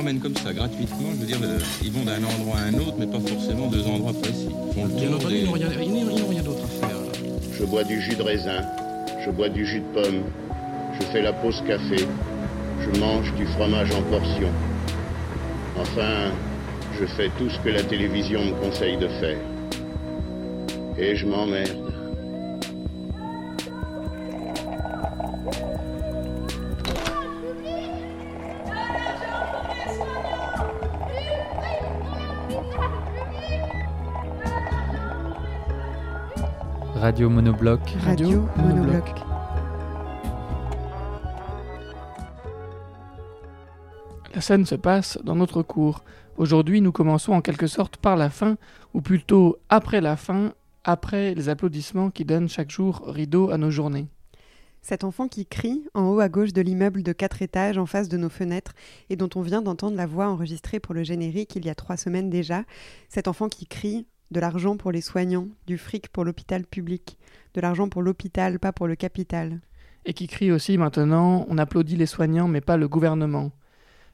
promènent comme ça, gratuitement. Je veux dire, euh, ils vont d'un endroit à un autre, mais pas forcément deux endroits précis. Ils des- n'ont rien, ils n'ont rien d'autre à faire. Je bois du jus de raisin, je bois du jus de pomme, je fais la pause café, je mange du fromage en portions. Enfin, je fais tout ce que la télévision me conseille de faire. Et je m'emmerde. Radio Monobloc. Radio Monobloc. La scène se passe dans notre cours. Aujourd'hui, nous commençons en quelque sorte par la fin, ou plutôt après la fin, après les applaudissements qui donnent chaque jour rideau à nos journées. Cet enfant qui crie en haut à gauche de l'immeuble de quatre étages en face de nos fenêtres et dont on vient d'entendre la voix enregistrée pour le générique il y a trois semaines déjà, cet enfant qui crie de l'argent pour les soignants, du fric pour l'hôpital public, de l'argent pour l'hôpital, pas pour le capital. Et qui crie aussi maintenant On applaudit les soignants mais pas le gouvernement.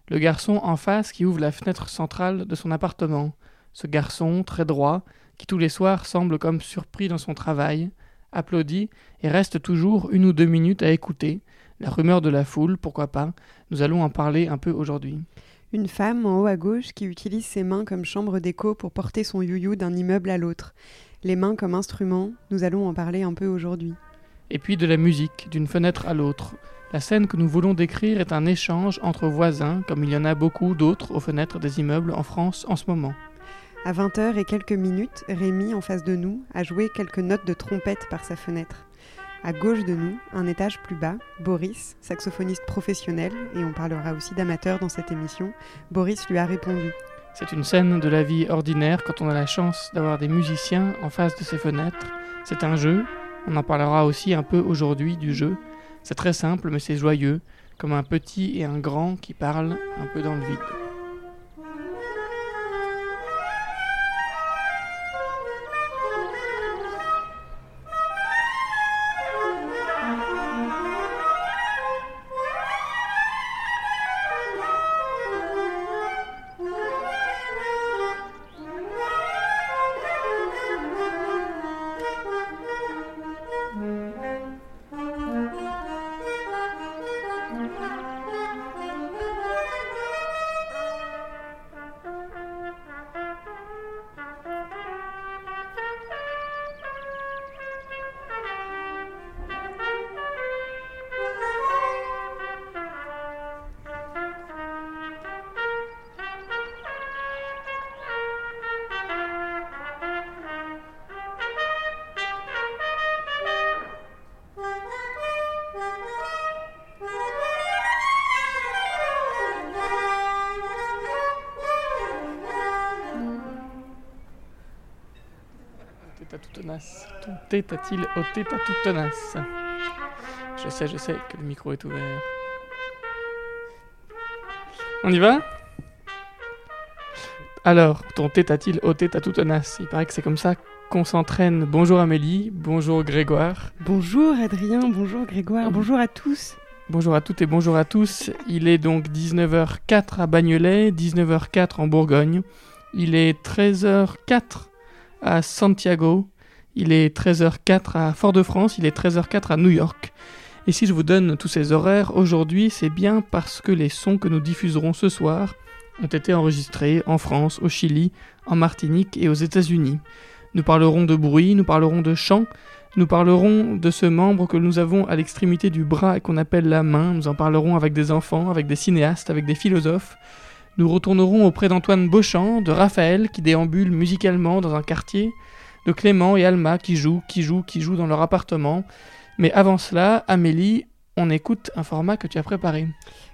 Le garçon en face qui ouvre la fenêtre centrale de son appartement. Ce garçon, très droit, qui tous les soirs semble comme surpris dans son travail, applaudit et reste toujours une ou deux minutes à écouter. La rumeur de la foule, pourquoi pas, nous allons en parler un peu aujourd'hui. Une femme en haut à gauche qui utilise ses mains comme chambre d'écho pour porter son you-you d'un immeuble à l'autre. Les mains comme instrument, nous allons en parler un peu aujourd'hui. Et puis de la musique, d'une fenêtre à l'autre. La scène que nous voulons décrire est un échange entre voisins, comme il y en a beaucoup d'autres aux fenêtres des immeubles en France en ce moment. À 20h et quelques minutes, Rémi, en face de nous, a joué quelques notes de trompette par sa fenêtre. À gauche de nous, un étage plus bas, Boris, saxophoniste professionnel, et on parlera aussi d'amateur dans cette émission, Boris lui a répondu. C'est une scène de la vie ordinaire quand on a la chance d'avoir des musiciens en face de ses fenêtres. C'est un jeu, on en parlera aussi un peu aujourd'hui du jeu. C'est très simple mais c'est joyeux, comme un petit et un grand qui parlent un peu dans le vide. Tenace. Ton tête a-t-il ôté à toute tenace? Je sais, je sais que le micro est ouvert. On y va? Alors, ton tête a-t-il ôté à toute tenace? Il paraît que c'est comme ça qu'on s'entraîne. Bonjour Amélie, bonjour Grégoire. Bonjour Adrien, bonjour Grégoire, bonjour à tous. Bonjour à toutes et bonjour à tous. Il est donc 19h04 à Bagnolet, 19h04 en Bourgogne. Il est 13h04 à Santiago. Il est 13h04 à Fort-de-France. Il est 13h04 à New York. Et si je vous donne tous ces horaires aujourd'hui, c'est bien parce que les sons que nous diffuserons ce soir ont été enregistrés en France, au Chili, en Martinique et aux États-Unis. Nous parlerons de bruit, nous parlerons de chant, nous parlerons de ce membre que nous avons à l'extrémité du bras et qu'on appelle la main. Nous en parlerons avec des enfants, avec des cinéastes, avec des philosophes. Nous retournerons auprès d'Antoine Beauchamp, de Raphaël qui déambule musicalement dans un quartier, de Clément et Alma qui jouent, qui jouent, qui jouent dans leur appartement. Mais avant cela, Amélie, on écoute un format que tu as préparé.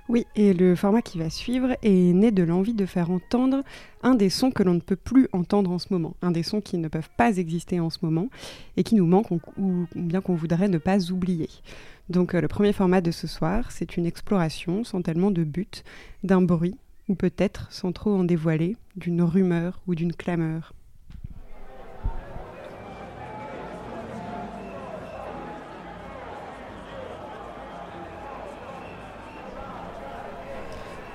Oui, et le format qui va suivre est né de l'envie de faire entendre un des sons que l'on ne peut plus entendre en ce moment, un des sons qui ne peuvent pas exister en ce moment et qui nous manquent ou, bien qu'on voudrait ne pas oublier. Donc euh, le premier format de ce soir, c'est une exploration sans tellement de but d'un bruit ou peut-être, sans trop en dévoiler, d'une rumeur ou d'une clameur.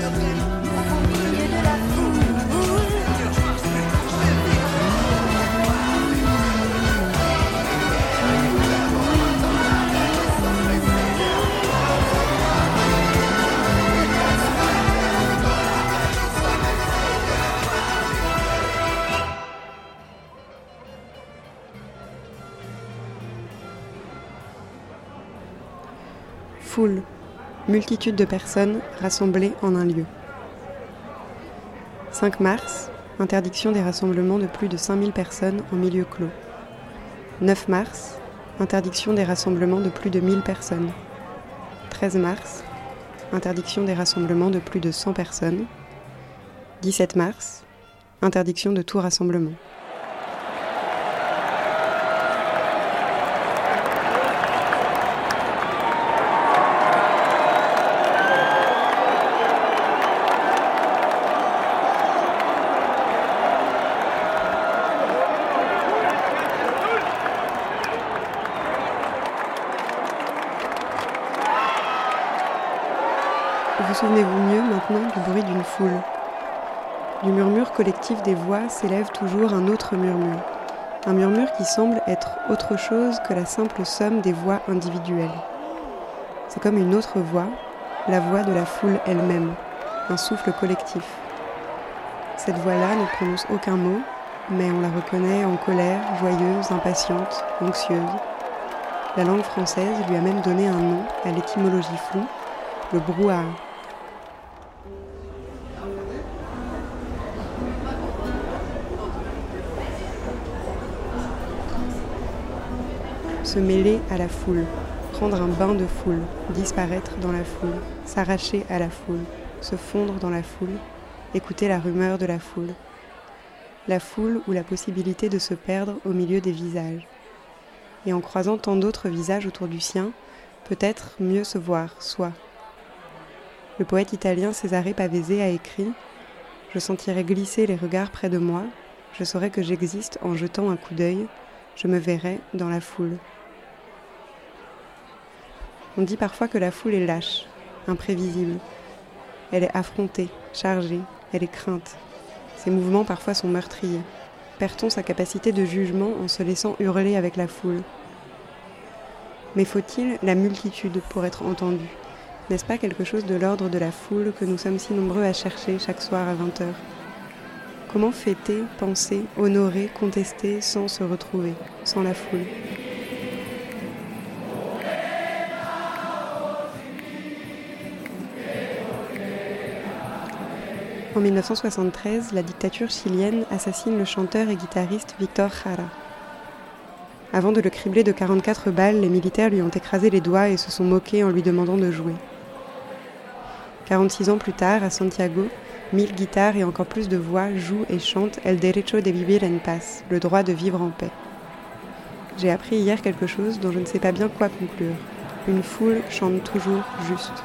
Foule, multitude de personnes rassemblées en un lieu. 5 mars, interdiction des rassemblements de plus de 5000 personnes en milieu clos. 9 mars, interdiction des rassemblements de plus de 1000 personnes. 13 mars, interdiction des rassemblements de plus de 100 personnes. 17 mars, interdiction de tout rassemblement. Vous souvenez-vous mieux maintenant du bruit d'une foule Du murmure des voix s'élève toujours un autre murmure. Un murmure qui semble être autre chose que la simple somme des voix individuelles. C'est comme une autre voix, la voix de la foule elle-même, un souffle collectif. Cette voix-là ne prononce aucun mot, mais on la reconnaît en colère, joyeuse, impatiente, anxieuse. La langue française lui a même donné un nom à l'étymologie floue, le brouhaha. Se mêler à la foule, prendre un bain de foule, disparaître dans la foule, s'arracher à la foule, se fondre dans la foule, écouter la rumeur de la foule. La foule ou la possibilité de se perdre au milieu des visages. Et en croisant tant d'autres visages autour du sien, peut-être mieux se voir, soi. Le poète italien Cesare Pavese a écrit Je sentirai glisser les regards près de moi, je saurai que j'existe en jetant un coup d'œil, je me verrai dans la foule. On dit parfois que la foule est lâche, imprévisible. Elle est affrontée, chargée, elle est crainte. Ses mouvements parfois sont meurtriers. Perd-on sa capacité de jugement en se laissant hurler avec la foule? Mais faut-il la multitude pour être entendu N'est-ce pas quelque chose de l'ordre de la foule que nous sommes si nombreux à chercher chaque soir à 20h Comment fêter, penser, honorer, contester sans se retrouver, sans la foule? En 1973, la dictature chilienne assassine le chanteur et guitariste Victor Jara. Avant de le cribler de 44 balles, les militaires lui ont écrasé les doigts et se sont moqués en lui demandant de jouer. 46 ans plus tard, à Santiago, mille guitares et encore plus de voix jouent et chantent El derecho de vivir en paz, le droit de vivre en paix. J'ai appris hier quelque chose dont je ne sais pas bien quoi conclure. Une foule chante toujours juste.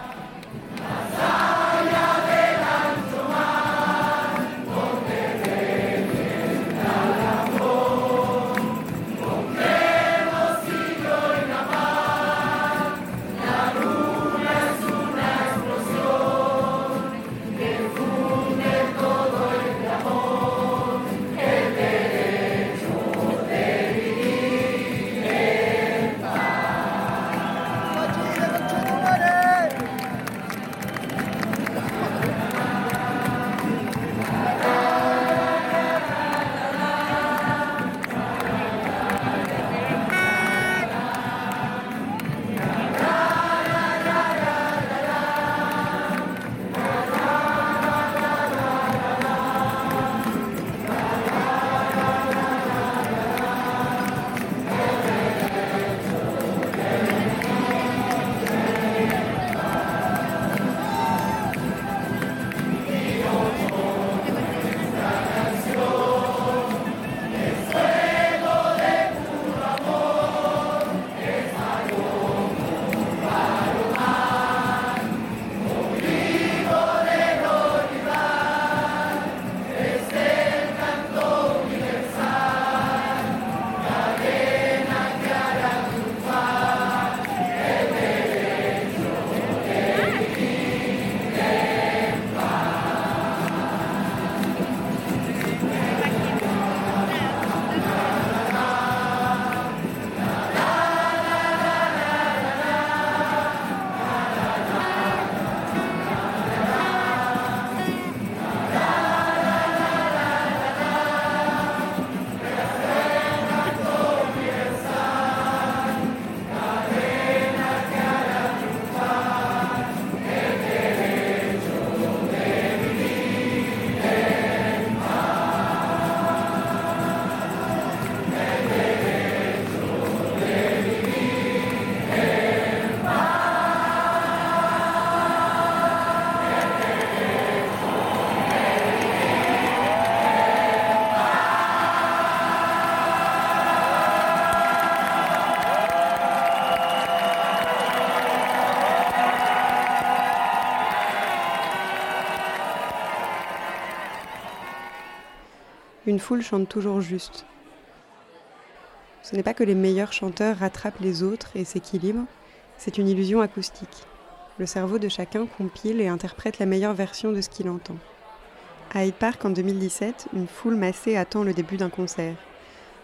Une foule chante toujours juste. Ce n'est pas que les meilleurs chanteurs rattrapent les autres et s'équilibrent, c'est une illusion acoustique. Le cerveau de chacun compile et interprète la meilleure version de ce qu'il entend. À Hyde Park en 2017, une foule massée attend le début d'un concert.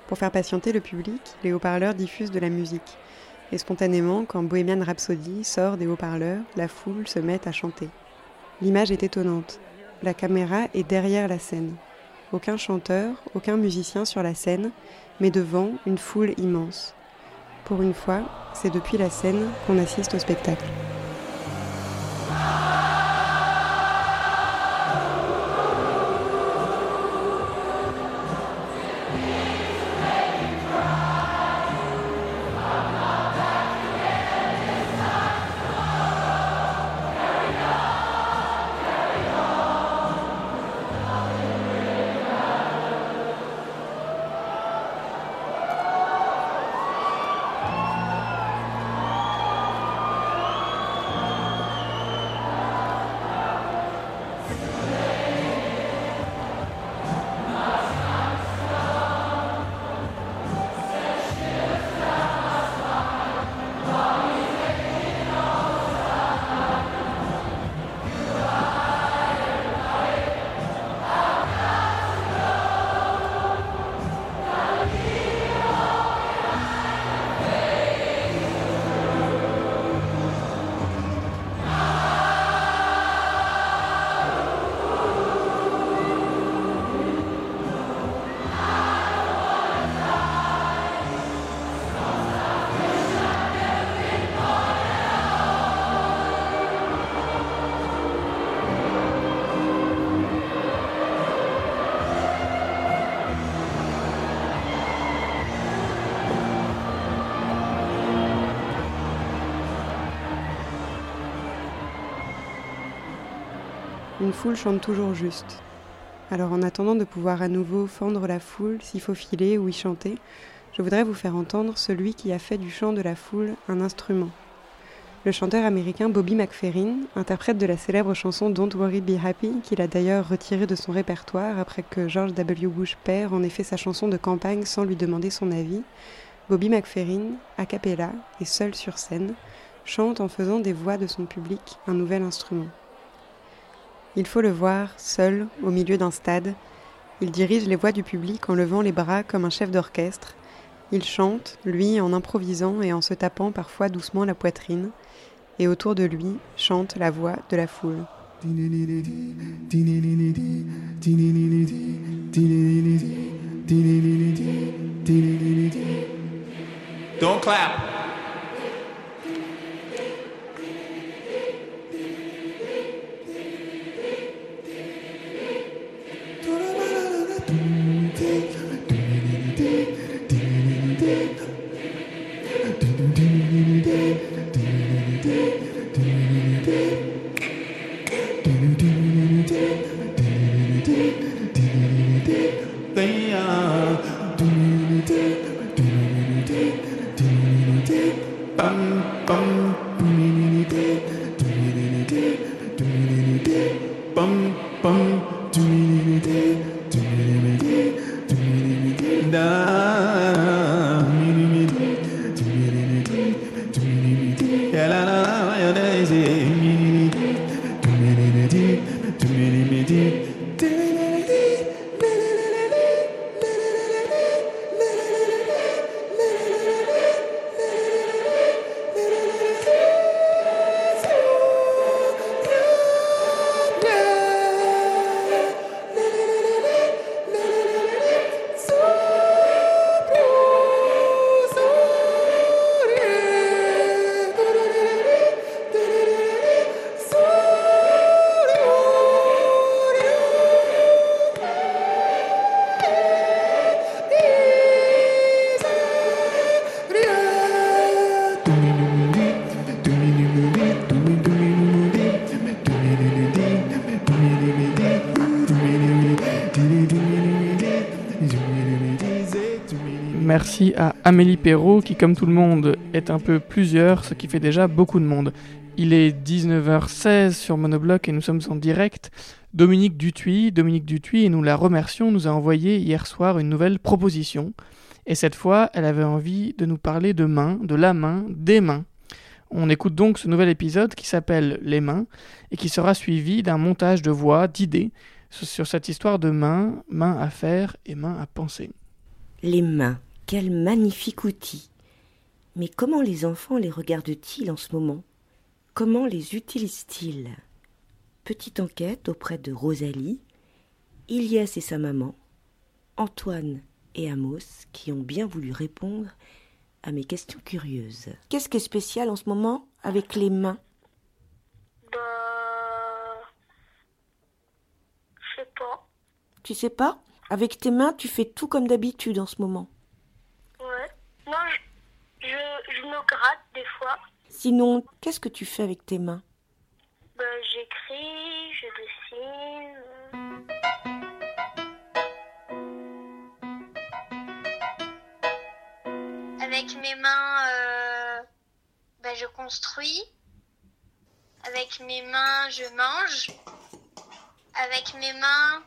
Pour faire patienter le public, les haut-parleurs diffusent de la musique. Et spontanément, quand Bohemian Rhapsody sort des haut-parleurs, la foule se met à chanter. L'image est étonnante. La caméra est derrière la scène. Aucun chanteur, aucun musicien sur la scène, mais devant une foule immense. Pour une fois, c'est depuis la scène qu'on assiste au spectacle. Foule chante toujours juste. Alors en attendant de pouvoir à nouveau fendre la foule, s'y faufiler ou y chanter, je voudrais vous faire entendre celui qui a fait du chant de la foule un instrument. Le chanteur américain Bobby McFerrin, interprète de la célèbre chanson Don't Worry Be Happy, qu'il a d'ailleurs retirée de son répertoire après que George W. Bush père en ait fait sa chanson de campagne sans lui demander son avis, Bobby McFerrin, a cappella et seul sur scène, chante en faisant des voix de son public un nouvel instrument. Il faut le voir, seul, au milieu d'un stade. Il dirige les voix du public en levant les bras comme un chef d'orchestre. Il chante, lui, en improvisant et en se tapant parfois doucement la poitrine. Et autour de lui chante la voix de la foule. Don't clap. bum bum do me day do me day do me day da me me day do me day do me day la la la ya day me me day do me day do me day À Amélie Perrault qui, comme tout le monde, est un peu plusieurs, ce qui fait déjà beaucoup de monde. Il est 19h16 sur Monobloc et nous sommes en direct Dominique Dutuy. Dominique Dutuy, et nous la remercions, nous a envoyé hier soir une nouvelle proposition. Et cette fois, elle avait envie de nous parler de mains, de la main, des mains. On écoute donc ce nouvel épisode qui s'appelle Les mains et qui sera suivi d'un montage de voix, d'idées sur cette histoire de mains, mains à faire et mains à penser. Les mains, quel magnifique outil. Mais comment les enfants les regardent-ils en ce moment? Comment les utilisent-ils? Petite enquête auprès de Rosalie, Ilias et sa maman, Antoine et Amos qui ont bien voulu répondre à mes questions curieuses. Qu'est-ce qui est spécial en ce moment avec les mains? Bah. Je sais pas. Tu sais pas? Avec tes mains, tu fais tout comme d'habitude en ce moment. Non, je, je, je me gratte des fois. Sinon, qu'est-ce que tu fais avec tes mains? Bah, j'écris, je dessine. Avec mes mains, euh, bah, je construis. Avec mes mains, je mange. Avec mes mains,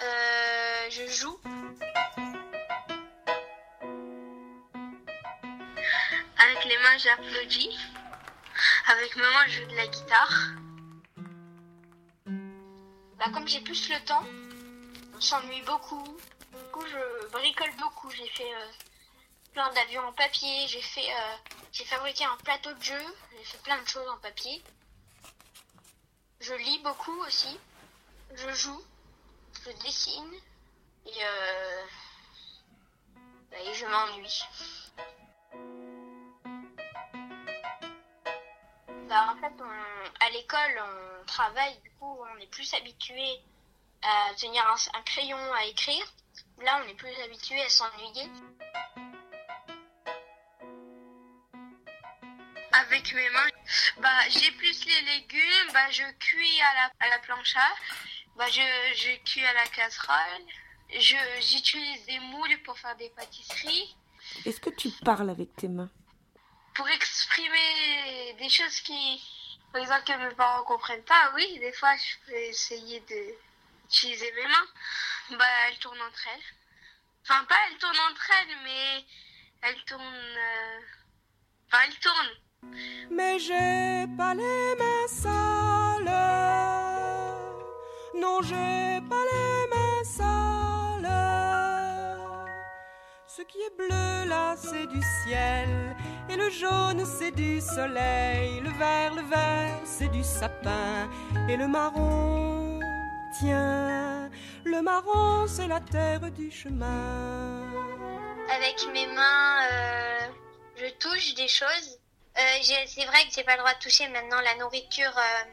euh, je joue. Les mains, j'applaudis. Avec mes mains, je joue de la guitare. Bah, comme j'ai plus le temps, on s'ennuie beaucoup. Du coup, je bricole beaucoup. J'ai fait euh, plein d'avions en papier. J'ai fait, euh, j'ai fabriqué un plateau de jeu. J'ai fait plein de choses en papier. Je lis beaucoup aussi. Je joue. Je dessine. Et, euh, bah, et je m'ennuie. Bah, en fait, on- à l'école, on travaille, du coup, on est plus habitué à tenir un, un crayon à écrire. Là, on est plus habitué à s'ennuyer. Avec mes mains, bah, j'ai plus les légumes, bah, je cuis à la, à la plancha, bah, je, je cuis à la casserole, je, j'utilise des moules pour faire des pâtisseries. Est-ce que tu parles avec tes mains? Pour exprimer des choses qui, par exemple, que mes parents comprennent pas, oui, des fois, je peux essayer d'utiliser mes mains. Bah, elles tournent entre elles. Enfin, pas elles tournent entre elles, mais elles tournent. euh, Enfin, elles tournent. Mais j'ai pas les mains sales. Non, j'ai pas les mains sales. Ce qui est bleu là, c'est du ciel. Et le jaune, c'est du soleil. Le vert, le vert, c'est du sapin. Et le marron, tiens, le marron, c'est la terre du chemin. Avec mes mains, euh, je touche des choses. Euh, c'est vrai que j'ai pas le droit de toucher maintenant la nourriture euh,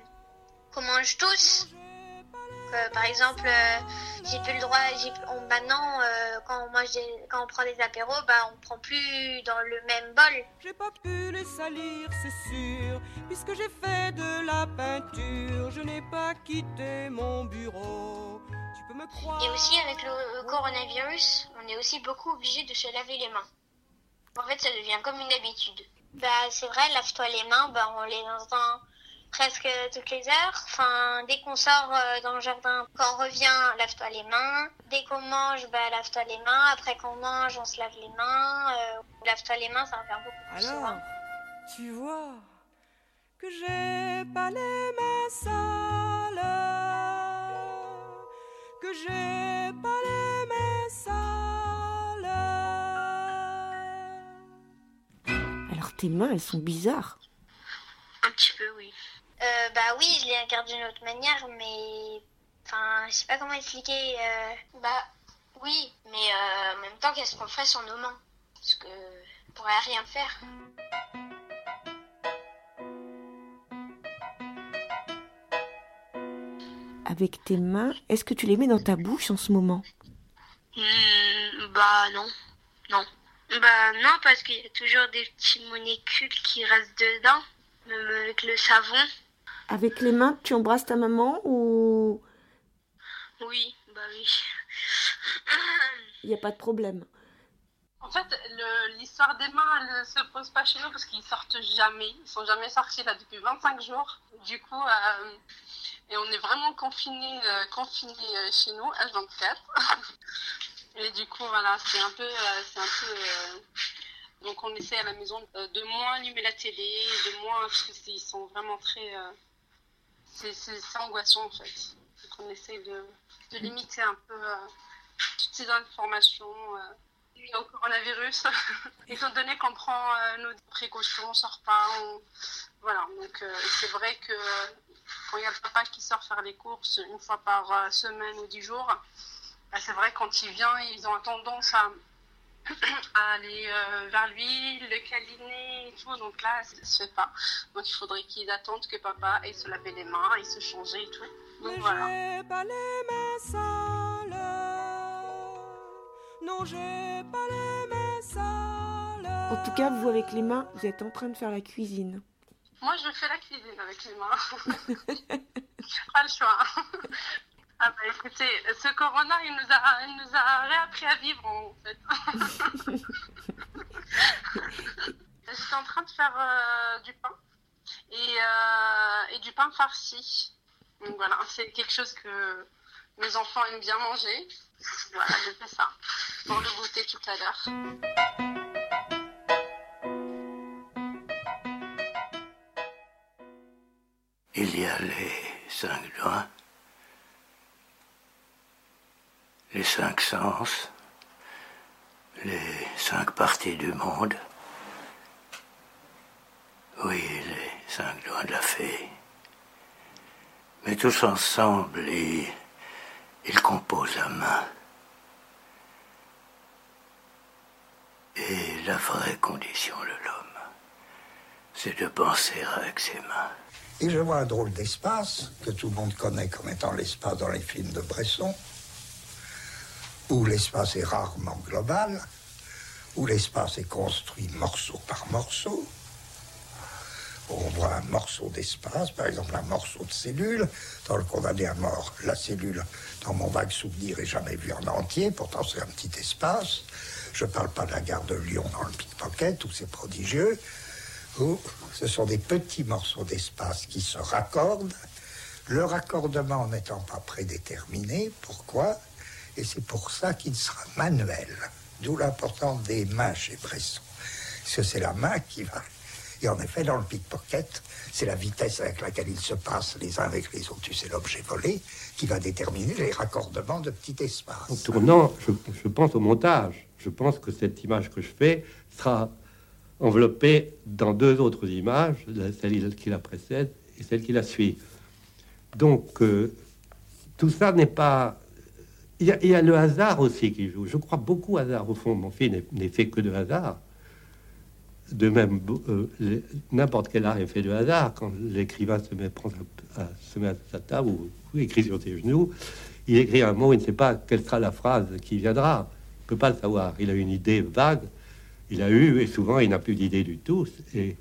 qu'on mange tous. Euh, par exemple, euh, j'ai plus le droit. On- maintenant, euh, quand des- quand on prend des apéros, bah on prend plus dans le même bol. J'ai pas pu les salir, c'est sûr, puisque j'ai fait de la peinture. Je n'ai pas quitté mon bureau. Tu peux me croire. Et aussi avec le, le coronavirus, on est aussi beaucoup obligé de se laver les mains. En fait, ça devient comme une habitude. Bah, c'est vrai, lave-toi les mains, bah, on les entend presque toutes les heures. Enfin, dès qu'on sort euh, dans le jardin, quand on revient, lave-toi les mains. Dès qu'on mange, bah, lave-toi les mains. Après qu'on mange, on se lave les mains. Euh, lave-toi les mains, ça va faire beaucoup plus Alors, souvent. tu vois que j'ai pas les mains sales, que j'ai pas les mains sales. Alors tes mains, elles sont bizarres. Un petit peu, oui. Euh, bah oui, je les regarde d'une autre manière, mais... Enfin, je sais pas comment expliquer. euh, Bah oui, mais euh, en même temps, qu'est-ce qu'on ferait sans nos mains? Parce que on pourrait rien faire. Avec tes mains, est-ce que tu les mets dans ta bouche en ce moment? Hmm, bah non. Non. Bah non, parce qu'il y a toujours des petites molécules qui restent dedans, même avec le savon. Avec les mains, tu embrasses ta maman ou? Oui, bah oui. il n'y a pas de problème En fait, l'histoire des mains, elle ne se pose pas chez nous parce qu'ils sortent jamais. Ils sont jamais sortis là depuis 25 jours. Du coup, euh, et on est vraiment confinés euh, confinés, euh, chez nous, H24. et du coup, voilà, c'est un peu, euh, c'est un peu. donc on essaie à la maison de moins allumer la télé, de moins parce que c'est- ils sont vraiment très. C'est angoissant en fait. Donc on essaie de, de limiter un peu euh, toutes ces informations euh, liées au coronavirus. Étant donné qu'on prend euh, nos précautions, on sort pas, voilà. Donc c'est vrai que quand il y a le papa qui sort faire les courses une fois par semaine ou dix jours, bah, c'est vrai quand il vient, ils ont tendance à à aller euh, vers lui, le câliner et tout. Donc là, ça se fait pas. Donc il faudrait qu'ils attendent que papa aille se laver les mains et se changer et tout. Donc Mais voilà. j'ai pas les mains sales. Non, j'ai pas les mains sales. En tout cas, vous avec les mains, vous êtes en train de faire la cuisine. Moi, je fais la cuisine avec les mains. pas le choix. Ah bah écoutez, ce corona, il nous a, il nous a réappris à vivre en fait. J'étais en train de faire euh, du pain et, euh, et du pain farci. Donc voilà, c'est quelque chose que mes enfants aiment bien manger. Voilà, je fais ça pour le goûter tout à l'heure. Il y a les cinq doigts, les cinq sens, les cinq parties du monde. Oui, les cinq doigts de la fée. Mais tous ensemble, ils, ils composent la main. Et la vraie condition de l'homme, c'est de penser avec ses mains. Et je vois un drôle d'espace que tout le monde connaît comme étant l'espace dans les films de Bresson, où l'espace est rarement global, où l'espace est construit morceau par morceau. On voit un morceau d'espace, par exemple un morceau de cellule. Dans le condamné à mort, la cellule, dans mon vague souvenir, est jamais vue en entier, pourtant c'est un petit espace. Je ne parle pas de la gare de Lyon dans le pickpocket, où c'est prodigieux où ce sont des petits morceaux d'espace qui se raccordent, le raccordement n'étant pas prédéterminé. Pourquoi? Et c'est pour ça qu'il sera manuel. D'où l'importance des mains chez Bresson. Parce que c'est la main qui va. Et en effet, dans le pickpocket, c'est la vitesse avec laquelle ils se passent les uns avec les autres, tu sais, l'objet volé, qui va déterminer les raccordements de petits En espaces. tournant, je, pense au montage. Je pense que cette image que je fais sera enveloppée dans deux autres images, celle qui la précède et celle qui la suit. Donc, euh, tout ça n'est pas... Il y, a, le hasard aussi qui joue. Je crois beaucoup au hasard. Au fond, mon film n'est- fait que de hasard. De même, euh, n'importe quel art est fait de hasard. Quand l'écrivain se met, prend à, se met à sa table ou, écrit sur ses genoux, il écrit un mot, il ne sait pas quelle sera la phrase qui viendra. Il ne peut pas le savoir. Il a une idée vague, il a eu, et souvent il n'a plus d'idée du tout. Et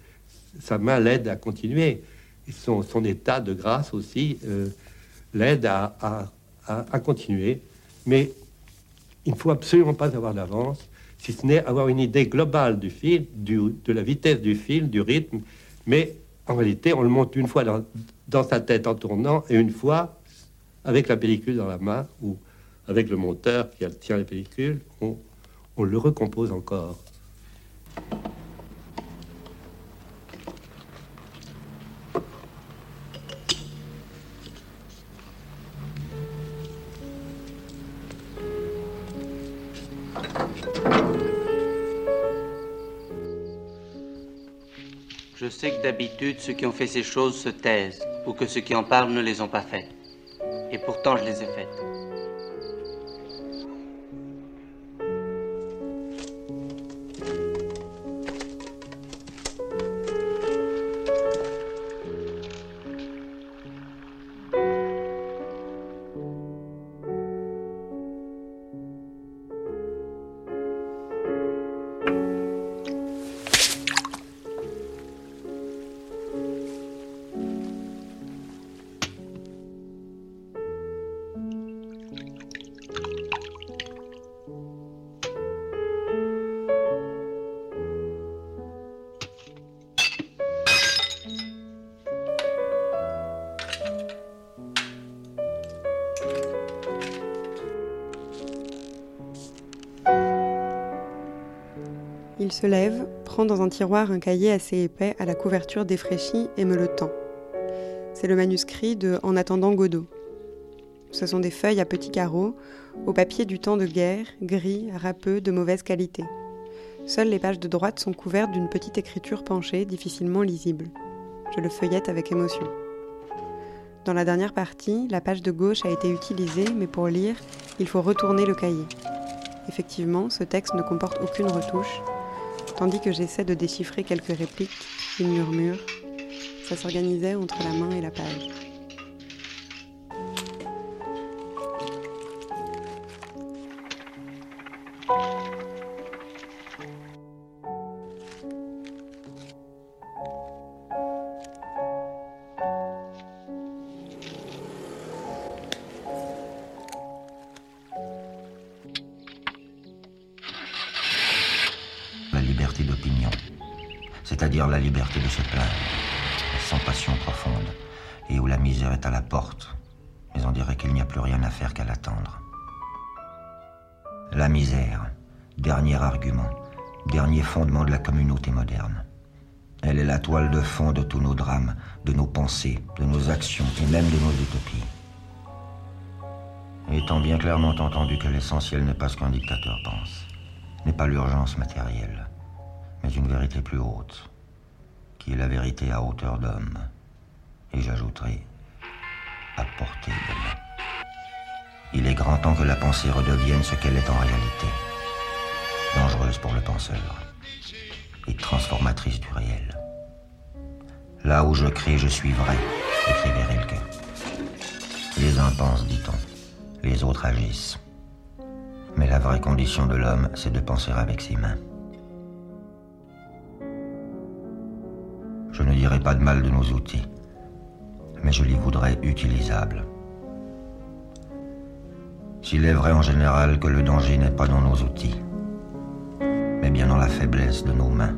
sa main l'aide à continuer. Son, état de grâce aussi euh, l'aide à- à continuer. Mais il ne faut absolument pas avoir d'avance, si ce n'est avoir une idée globale du film, du- de la vitesse du film, du rythme. Mais en réalité, on le monte une fois dans, sa tête en tournant et une fois avec la pellicule dans la main ou avec le monteur qui tient la pellicule, on le recompose encore. Je sais que d'habitude, ceux qui ont fait ces choses se taisent, ou que ceux qui en parlent ne les ont pas faites. Et pourtant, je les ai faites. Tiroir un cahier assez épais à la couverture défraîchie et me le tend. C'est le manuscrit de En attendant Godot. Ce sont des feuilles à petits carreaux, au papier du temps de guerre, gris, râpeux, de mauvaise qualité. Seules les pages de droite sont couvertes d'une petite écriture penchée, difficilement lisible. Je le feuillette avec émotion. Dans la dernière partie, la page de gauche a été utilisée, mais pour lire, il faut retourner le cahier. Effectivement, ce texte ne comporte aucune retouche, tandis que j'essaie de déchiffrer quelques répliques, il murmure. Ça s'organisait entre la main et la page. C'est-à-dire la liberté de se plaindre, sans passion profonde, et où la misère est à la porte, mais on dirait qu'il n'y a plus rien à faire qu'à l'attendre. La misère, dernier argument, dernier fondement de la communauté moderne. Elle est la toile de fond de tous nos drames, de nos pensées, de nos actions et même de nos utopies. Étant bien clairement entendu que l'essentiel n'est pas ce qu'un dictateur pense, n'est pas l'urgence matérielle, mais une vérité plus haute, qui est la vérité à hauteur d'homme, et j'ajouterai, à portée de main. Il est grand temps que la pensée redevienne ce qu'elle est en réalité, dangereuse pour le penseur et transformatrice du réel. Là où je crée, je suis vrai, écrivait Rilke. Les uns pensent, dit-on, les autres agissent. Mais la vraie condition de l'homme, c'est de penser avec ses mains. Je ne dirai pas de mal de nos outils, mais je les voudrais utilisables. S'il est vrai en général que le danger n'est pas dans nos outils, mais bien dans la faiblesse de nos mains.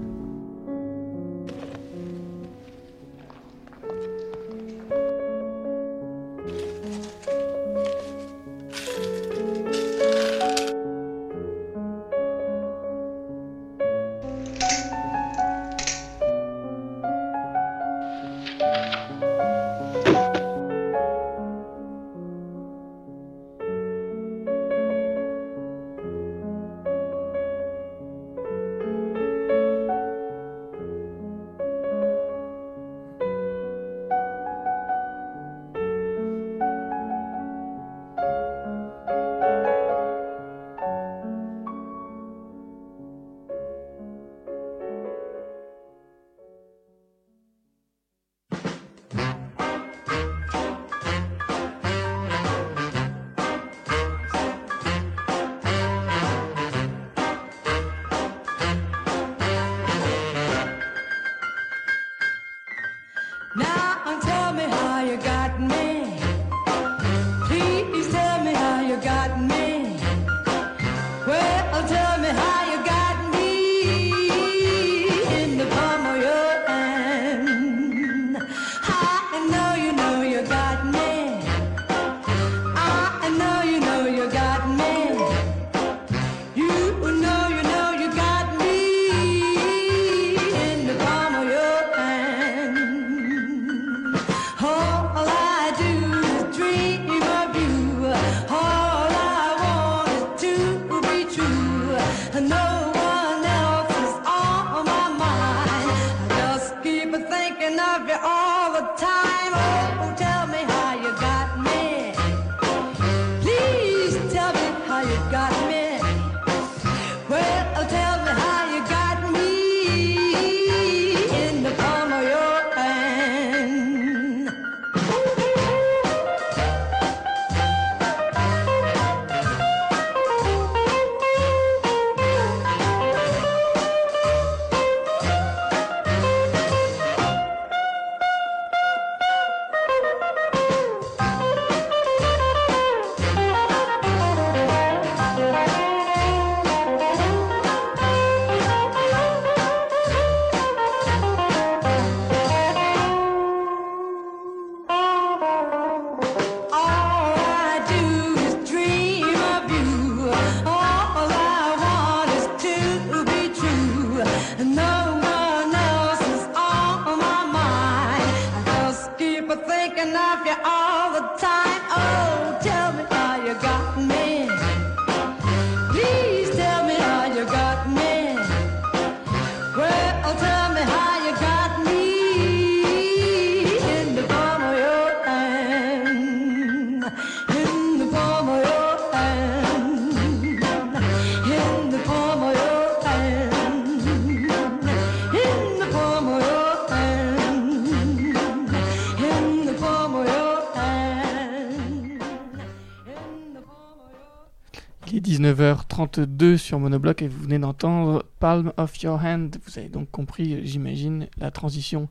19h32 sur Monobloc et vous venez d'entendre Palm of Your Hand. Vous avez donc compris, j'imagine, la transition.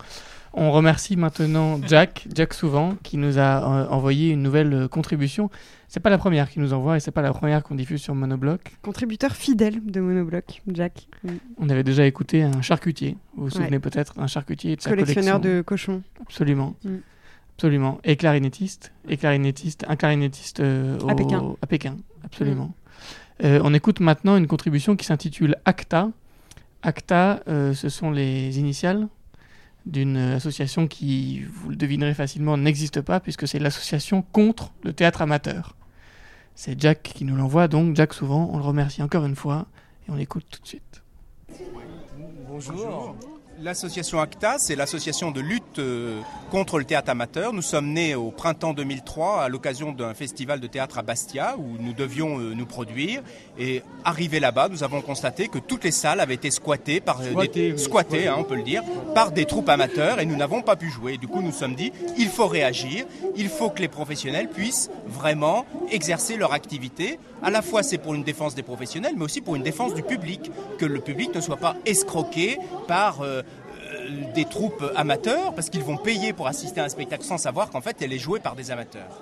On remercie maintenant Jack, Jack Souvent, qui nous a euh, envoyé une nouvelle euh, contribution. C'est pas la première qu'il nous envoie et c'est pas la première qu'on diffuse sur Monobloc. Contributeur fidèle de Monobloc, Jack. On avait déjà écouté un charcutier. Vous vous souvenez Ouais. peut-être un charcutier de sa Collectionneur collection. de cochons. Absolument. Mm. Absolument. Et clarinettiste. Et clarinettiste. Un clarinettiste euh, À Pékin. À Pékin. Absolument. Euh, on écoute maintenant une contribution qui s'intitule ACTA. ACTA, euh, ce sont les initiales d'une association qui, vous le devinerez facilement, n'existe pas puisque c'est l'association contre le théâtre amateur. C'est Jack qui nous l'envoie, donc Jack souvent, on le remercie encore une fois et on l'écoute tout de suite. Bonjour. L'association ACTA, c'est l'association de lutte euh, contre le théâtre amateur. Nous sommes nés au printemps 2003 à l'occasion d'un festival de théâtre à Bastia où nous devions euh, nous produire. Et arrivé là-bas, nous avons constaté que toutes les salles avaient été squattées par euh, des, oui, squattées, hein, on peut le dire, par des troupes amateurs et nous n'avons pas pu jouer. Du coup, nous nous sommes dit, il faut réagir, il faut que les professionnels puissent vraiment exercer leur activité. À la fois, c'est pour une défense des professionnels, mais aussi pour une défense du public, que le public ne soit pas escroqué par euh, des troupes amateurs, parce qu'ils vont payer pour assister à un spectacle sans savoir qu'en fait, elle est jouée par des amateurs.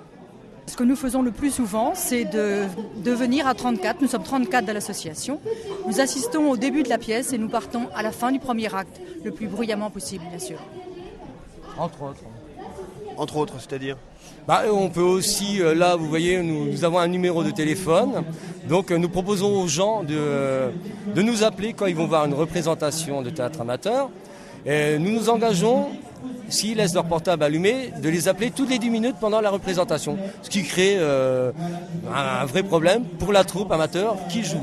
Ce que nous faisons le plus souvent, c'est de, de venir à 34. Nous sommes 34 de l'association. Nous assistons au début de la pièce et nous partons à la fin du premier acte, le plus bruyamment possible, bien sûr. Entre autres. Entre autres, c'est-à-dire? Bah, on peut aussi, euh, là, vous voyez, nous, nous avons un numéro de téléphone. Donc, euh, nous proposons aux gens de, de nous appeler quand ils vont voir une représentation de théâtre amateur. Et nous nous engageons, s'ils laissent leur portable allumé, de les appeler toutes les 10 minutes pendant la représentation. Ce qui crée euh, un, vrai problème pour la troupe amateur qui joue.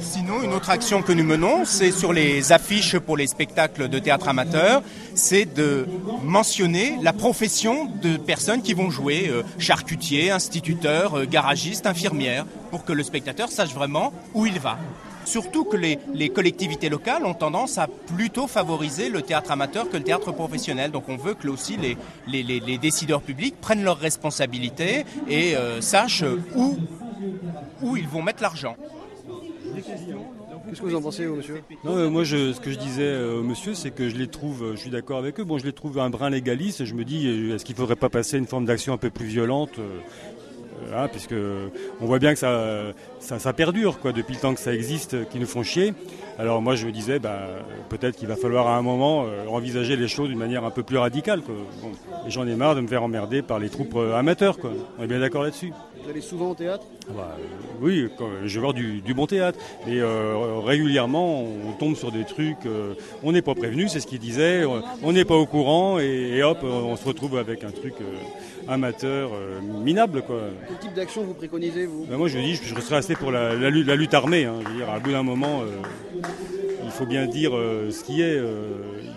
Sinon, une autre action que nous menons, c'est sur les affiches pour les spectacles de théâtre amateur, c'est de mentionner la profession de personnes qui vont jouer, euh, charcutiers, instituteurs, euh, garagistes, infirmières, pour que le spectateur sache vraiment où il va. Surtout que les, les collectivités locales ont tendance à plutôt favoriser le théâtre amateur que le théâtre professionnel. Donc on veut que là aussi les, les- les- les décideurs publics prennent leurs responsabilités et euh, sachent où, où ils vont mettre l'argent. Qu'est-ce que vous en pensez, monsieur? Non, euh, moi, je, ce que je disais euh, monsieur, c'est que je les trouve, euh, je suis d'accord avec eux, bon, je les trouve un brin légaliste, et je me dis, est-ce qu'il ne faudrait pas passer une forme d'action un peu plus violente hein, puisque on voit bien que ça, ça, ça perdure quoi, depuis le temps que ça existe, euh, qui nous font chier. Alors moi je me disais, bah, peut-être qu'il va falloir à un moment euh, envisager les choses d'une manière un peu plus radicale. Quoi. Bon, et j'en ai marre de me faire emmerder par les troupes euh, amateurs. Quoi. On est bien d'accord là-dessus. Vous allez souvent au théâtre? Ah bah, euh, oui, quand- je vais voir du, du bon théâtre. Mais régulièrement, on tombe sur des trucs. on n'est pas prévenu, c'est ce qu'il disait. On n'est pas au courant et, et hop, on se retrouve avec un truc amateur euh, minable. Quoi. Quel type d'action vous préconisez, vous? Ben moi, je dis, je, je resterai resté pour la, la lutte, la lutte armée. hein. Je veux dire, à bout d'un moment, euh, il faut bien dire euh, ce qui est.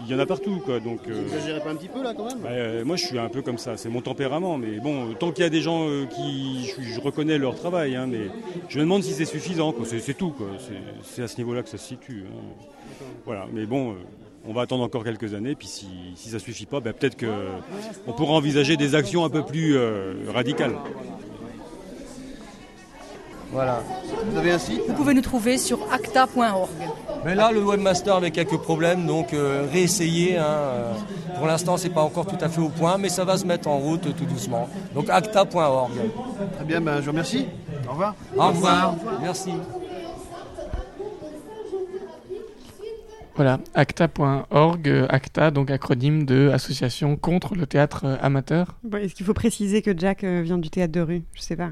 il y en a partout, quoi. Donc. Vous exagérez pas un petit peu, là, quand même? euh, moi, je suis un peu comme ça, c'est mon tempérament. Mais bon, tant qu'il y a des gens qui. Je, je reconnais leur travail, hein, mais je me demande si c'est suffisant. C'est, tout, c'est à ce niveau-là que ça se situe. hein. Voilà, mais bon. On va attendre encore quelques années, puis si, si ça suffit pas, bah, peut-être qu'on pourra envisager des actions un peu plus euh, radicales. Voilà. Vous avez un site? Vous pouvez nous trouver sur acta.org. Mais là, le webmaster avait quelques problèmes, donc euh, réessayer. hein, euh, pour l'instant, c'est pas encore tout à fait au point, mais ça va se mettre en route tout doucement. Donc acta.org. Très bien, ben, je vous remercie. Au revoir. Au revoir. Merci. Voilà, acta.org, euh, acta, donc acronyme de Association contre le théâtre euh, amateur. Bon, Est-ce qu'il faut préciser que Jack euh, vient du théâtre de rue? Je sais pas.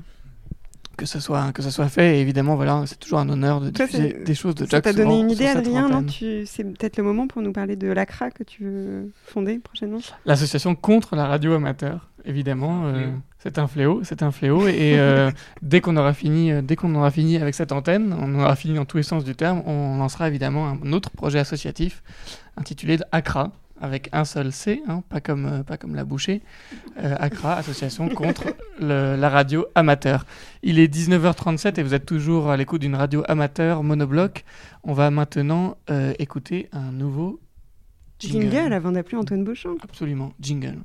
Que ça soit, que ça soit fait, et évidemment, voilà, c'est toujours un honneur de Toi, diffuser des choses de ça Jack t'a donné une idée, Adrien, non? Antenne. Tu- C'est peut-être le moment pour nous parler de l'ACRA que tu veux fonder prochainement? L'association contre la radio amateur, évidemment, euh, c'est un fléau, c'est un fléau. Et euh, dès qu'on aura fini, euh, dès qu'on aura fini avec cette antenne, on aura fini dans tous les sens du terme, on lancera évidemment un autre projet associatif intitulé ACRA avec un seul C, hein, pas comme euh, pas comme la bouchée. Euh, ACRA, association contre le- la radio amateur. Il est 19h37 et vous êtes toujours à l'écoute d'une radio amateur monobloc. On va maintenant écouter un nouveau jingle. Jingle avant d'appeler Antoine Beauchamp. Absolument, jingle.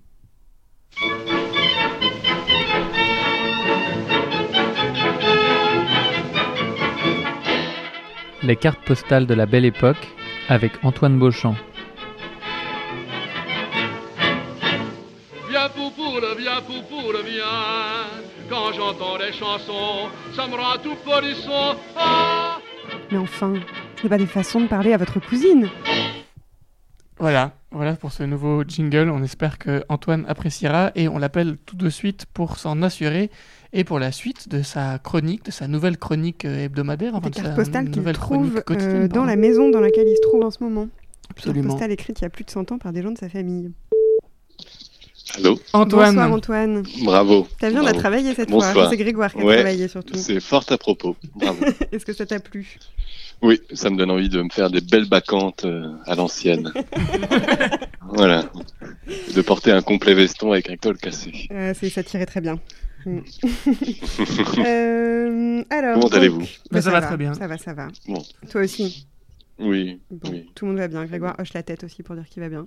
Les cartes postales de la belle époque avec Antoine Beauchamp. Viens poupoule, viens poupoule, viens. Quand j'entends les chansons, ça me rend tout polisson. Ah Mais enfin, ce n'est pas des façons de parler à votre cousine. Voilà, voilà pour ce nouveau jingle. On espère que Antoine appréciera et on l'appelle tout de suite pour s'en assurer et pour la suite de sa chronique, de sa nouvelle chronique euh, hebdomadaire, enfin Des de cartes sa postales qu'il nouvelle trouve chronique euh, dans pardon. la maison dans laquelle il se trouve en ce moment. Absolument. Postale écrite il y a plus de 100 ans par des gens de sa famille. Allô? Antoine. Bonsoir Antoine. Bravo. T'as vu, on a travaillé cette Bonsoir. fois. C'est Grégoire qui a Ouais, travaillé surtout. C'est fort à propos. Bravo. Est-ce que ça t'a plu? Oui, ça me donne envie de me faire des belles bacchantes euh, à l'ancienne. voilà. De porter un complet veston avec un col cassé. Euh, c'est- Ça tirait très bien. Mm. Euh, alors, Comment allez-vous? Bah, ça va très bien. Ça va, ça va. Bon. Toi aussi? Oui, Bon, oui. Tout le monde va bien. Grégoire hoche la tête aussi pour dire qu'il va bien.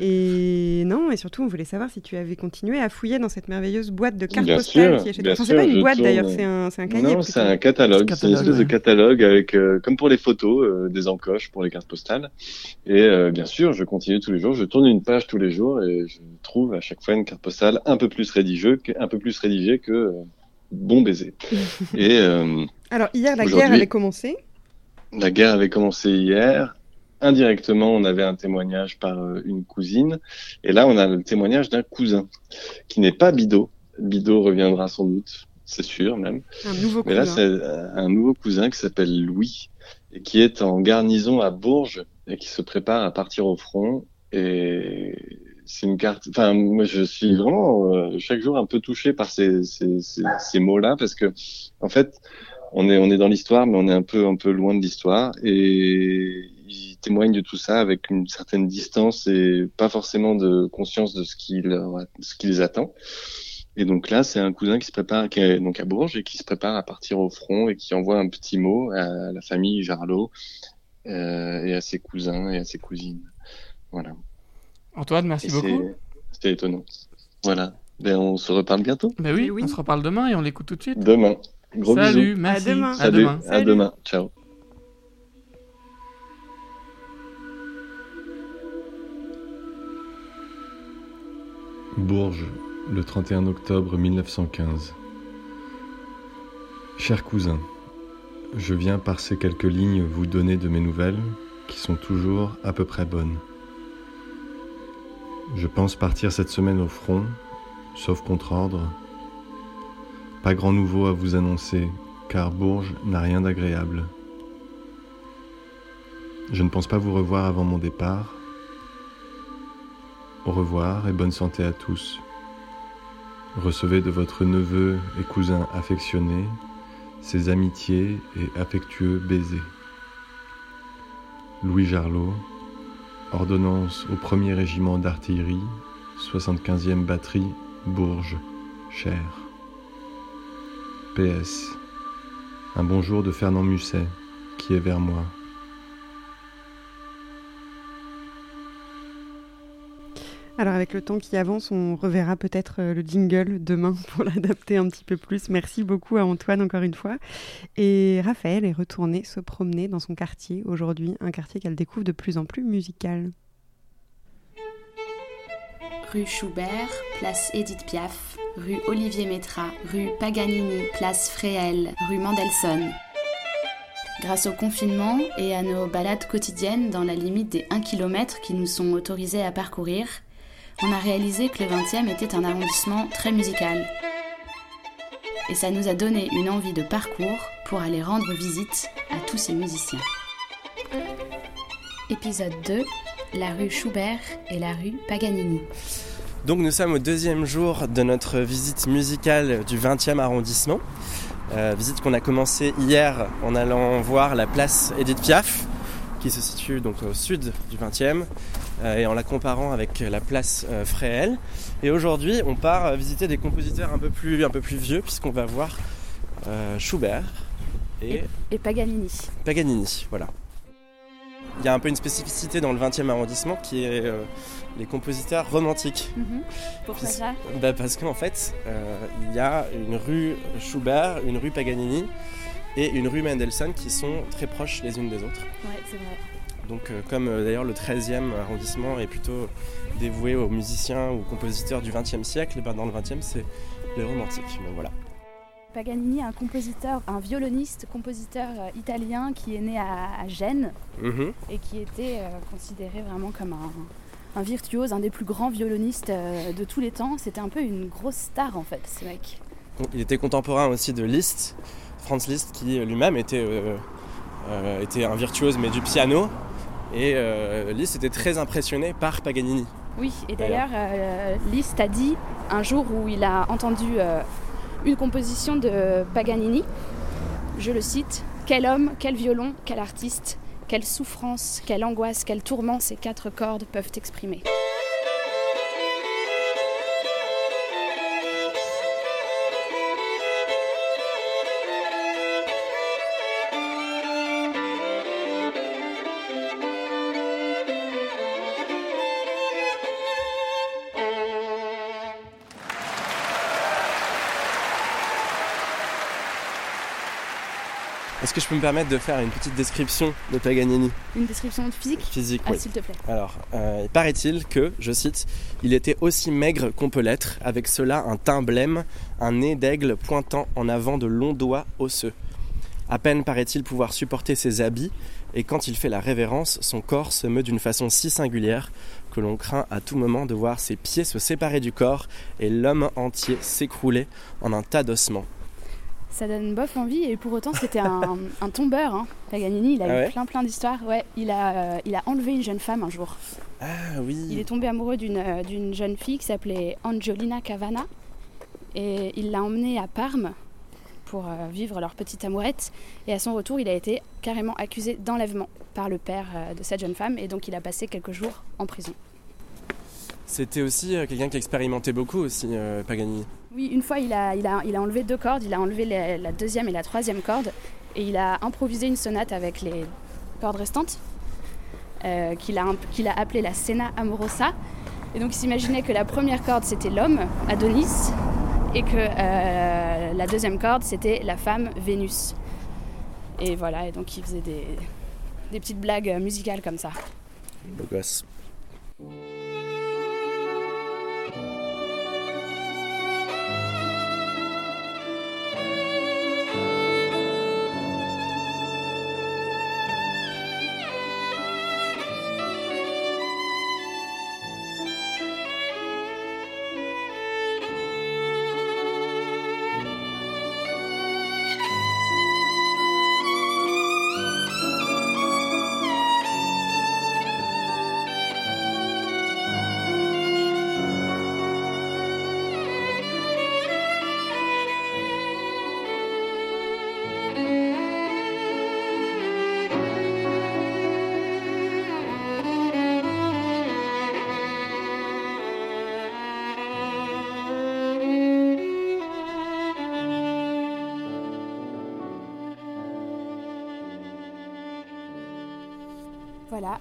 Et non, et surtout, on voulait savoir si tu avais continué à fouiller dans cette merveilleuse boîte de cartes Bien postales sûr, qui est chez toi. bien Enfin, c'est pas une boîte tourne- d'ailleurs, c'est un, cahier. Non, c'est un catalogue. C'est une espèce de catalogue avec, euh, comme pour les photos, euh, des encoches pour les cartes postales. Et euh, bien sûr, je continue tous les jours. Je tourne une page tous les jours et je trouve à chaque fois une carte postale un peu plus rédigée, que- un peu plus rédigée que bon baiser. et Alors, hier, la guerre avait commencé. La guerre avait commencé hier. Indirectement, on avait un témoignage par euh, une cousine. Et là, on a le témoignage d'un cousin qui n'est pas Bido. Bido reviendra sans doute, c'est sûr même. Un nouveau Mais là, cousin. c'est euh, un nouveau cousin qui s'appelle Louis et qui est en garnison à Bourges et qui se prépare à partir au front. Et c'est une carte. Enfin, moi, je suis vraiment euh, chaque jour un peu touché par ces, ces, ces, ces mots-là parce que, en fait, on est on est dans l'histoire, mais on est un peu un peu loin de l'histoire. Et il témoigne de tout ça avec une certaine distance et pas forcément de conscience de ce qui leur ce qui les attend. Et donc là, c'est un cousin qui se prépare, qui est donc à Bourges et qui se prépare à partir au front et qui envoie un petit mot à la famille Jarlot euh, et à ses cousins et à ses cousines. Voilà. Antoine, merci Et beaucoup. c'est- C'était étonnant. Voilà. Ben, on se reparle bientôt. Ben oui, on se reparle demain et on l'écoute tout de suite. Demain. Gros Salut, bisous. merci. À demain. À Salut. demain. À demain. Ciao. Bourges, le 31 octobre 1915. Cher cousin, je viens par ces quelques lignes vous donner de mes nouvelles, qui sont toujours à peu près bonnes. Je pense partir cette semaine au front, sauf contre ordre. Pas grand nouveau à vous annoncer, car Bourges n'a rien d'agréable. Je ne pense pas vous revoir avant mon départ. Au revoir et bonne santé à tous. Recevez de votre neveu et cousin affectionné ses amitiés et affectueux baisers. Louis Jarlot, ordonnance au 1er régiment d'artillerie, 75e batterie, Bourges, Cher. PS. Un bonjour de Fernand Musset, qui est vers moi. Alors avec le temps qui avance, on reverra peut-être euh, le jingle demain pour l'adapter un petit peu plus. Merci beaucoup à Antoine encore une fois. Et Raphaël est retourné se promener dans son quartier aujourd'hui, un quartier qu'elle découvre de plus en plus musical. Rue Schubert, place Édith Piaf, rue Olivier Métra, rue Paganini, place Fréhel, rue Mendelssohn. Grâce au confinement et à nos balades quotidiennes dans la limite des 1 km qui nous sont autorisés à parcourir, on a réalisé que le 20e était un arrondissement très musical. Et ça nous a donné une envie de parcours pour aller rendre visite à tous ces musiciens. Épisode 2 La rue Schubert et la rue Paganini. Donc nous sommes au deuxième jour de notre visite musicale du 20e arrondissement. Euh, visite qu'on a commencé hier en allant voir la place Edith Piaf, qui se situe donc au sud du 20e, euh, et en la comparant avec la place euh, Fréhel. Et aujourd'hui, on part euh, visiter des compositeurs un peu plus, un peu plus vieux, puisqu'on va voir Schubert et, Et Paganini. Paganini. Voilà. Il y a un peu une spécificité dans le 20e arrondissement qui est les compositeurs romantiques. Mhm. Pourquoi Puis- ça? Bah Parce qu'en fait, euh, il y a une rue Schubert, une rue Paganini, et une rue Mendelssohn qui sont très proches les unes des autres. Ouais, c'est vrai. Donc euh, comme euh, d'ailleurs le 13e arrondissement est plutôt dévoué aux musiciens ou compositeurs du 20e siècle, et ben, dans le 20e c'est les romantiques. Donc voilà. Paganini est un compositeur, un violoniste, compositeur euh, italien qui est né à, à Gênes Mhm. et qui était considéré vraiment comme un, un virtuose, un des plus grands violonistes euh, de tous les temps. C'était un peu une grosse star en fait, ce mec. Il était contemporain aussi de Liszt, Franz Liszt qui lui-même était, euh, euh, était un virtuose mais du piano. Et euh, Liszt était très impressionné par Paganini. Oui, et d'ailleurs, Liszt a dit un jour où il a entendu une composition de Paganini, je le cite, Quel homme, quel violon, quel artiste, quelle souffrance, quelle angoisse, quel tourment ces quatre cordes peuvent exprimer. Est-ce que je peux me permettre de faire une petite description de Paganini Une description physique Physique, Ah, oui. s'il te plaît. Alors, euh, il paraît-il que, je cite, il était aussi maigre qu'on peut l'être, avec cela un teint blême, un nez d'aigle pointant en avant de longs doigts osseux. À peine paraît-il pouvoir supporter ses habits, et quand il fait la révérence, son corps se meut d'une façon si singulière que l'on craint à tout moment de voir ses pieds se séparer du corps et l'homme entier s'écrouler en un tas d'ossements. Ça donne bof envie et pour autant c'était un, un tombeur. Hein. Paganini, il a Ah eu ouais plein plein d'histoires. Ouais, il a, euh, il a enlevé une jeune femme un jour. Ah oui. Il est tombé amoureux d'une euh, d'une jeune fille qui s'appelait Angiolina Cavana et il l'a emmenée à Parme pour euh, vivre leur petite amourette. Et à son retour, il a été carrément accusé d'enlèvement par le père euh, de cette jeune femme et donc il a passé quelques jours en prison. C'était aussi euh, quelqu'un qui expérimentait beaucoup aussi, euh, Paganini. Oui, une fois, il a, enlevé deux cordes. Il a enlevé la, deuxième et la troisième corde. Et il a improvisé une sonate avec les cordes restantes, euh, qu'il a, a appelée la Scena Amorosa. Et donc, il s'imaginait que la première corde, c'était l'homme, Adonis, et que euh, la deuxième corde, c'était la femme, Vénus. Et voilà, et donc il faisait des, des petites blagues musicales comme ça. Beau gosse.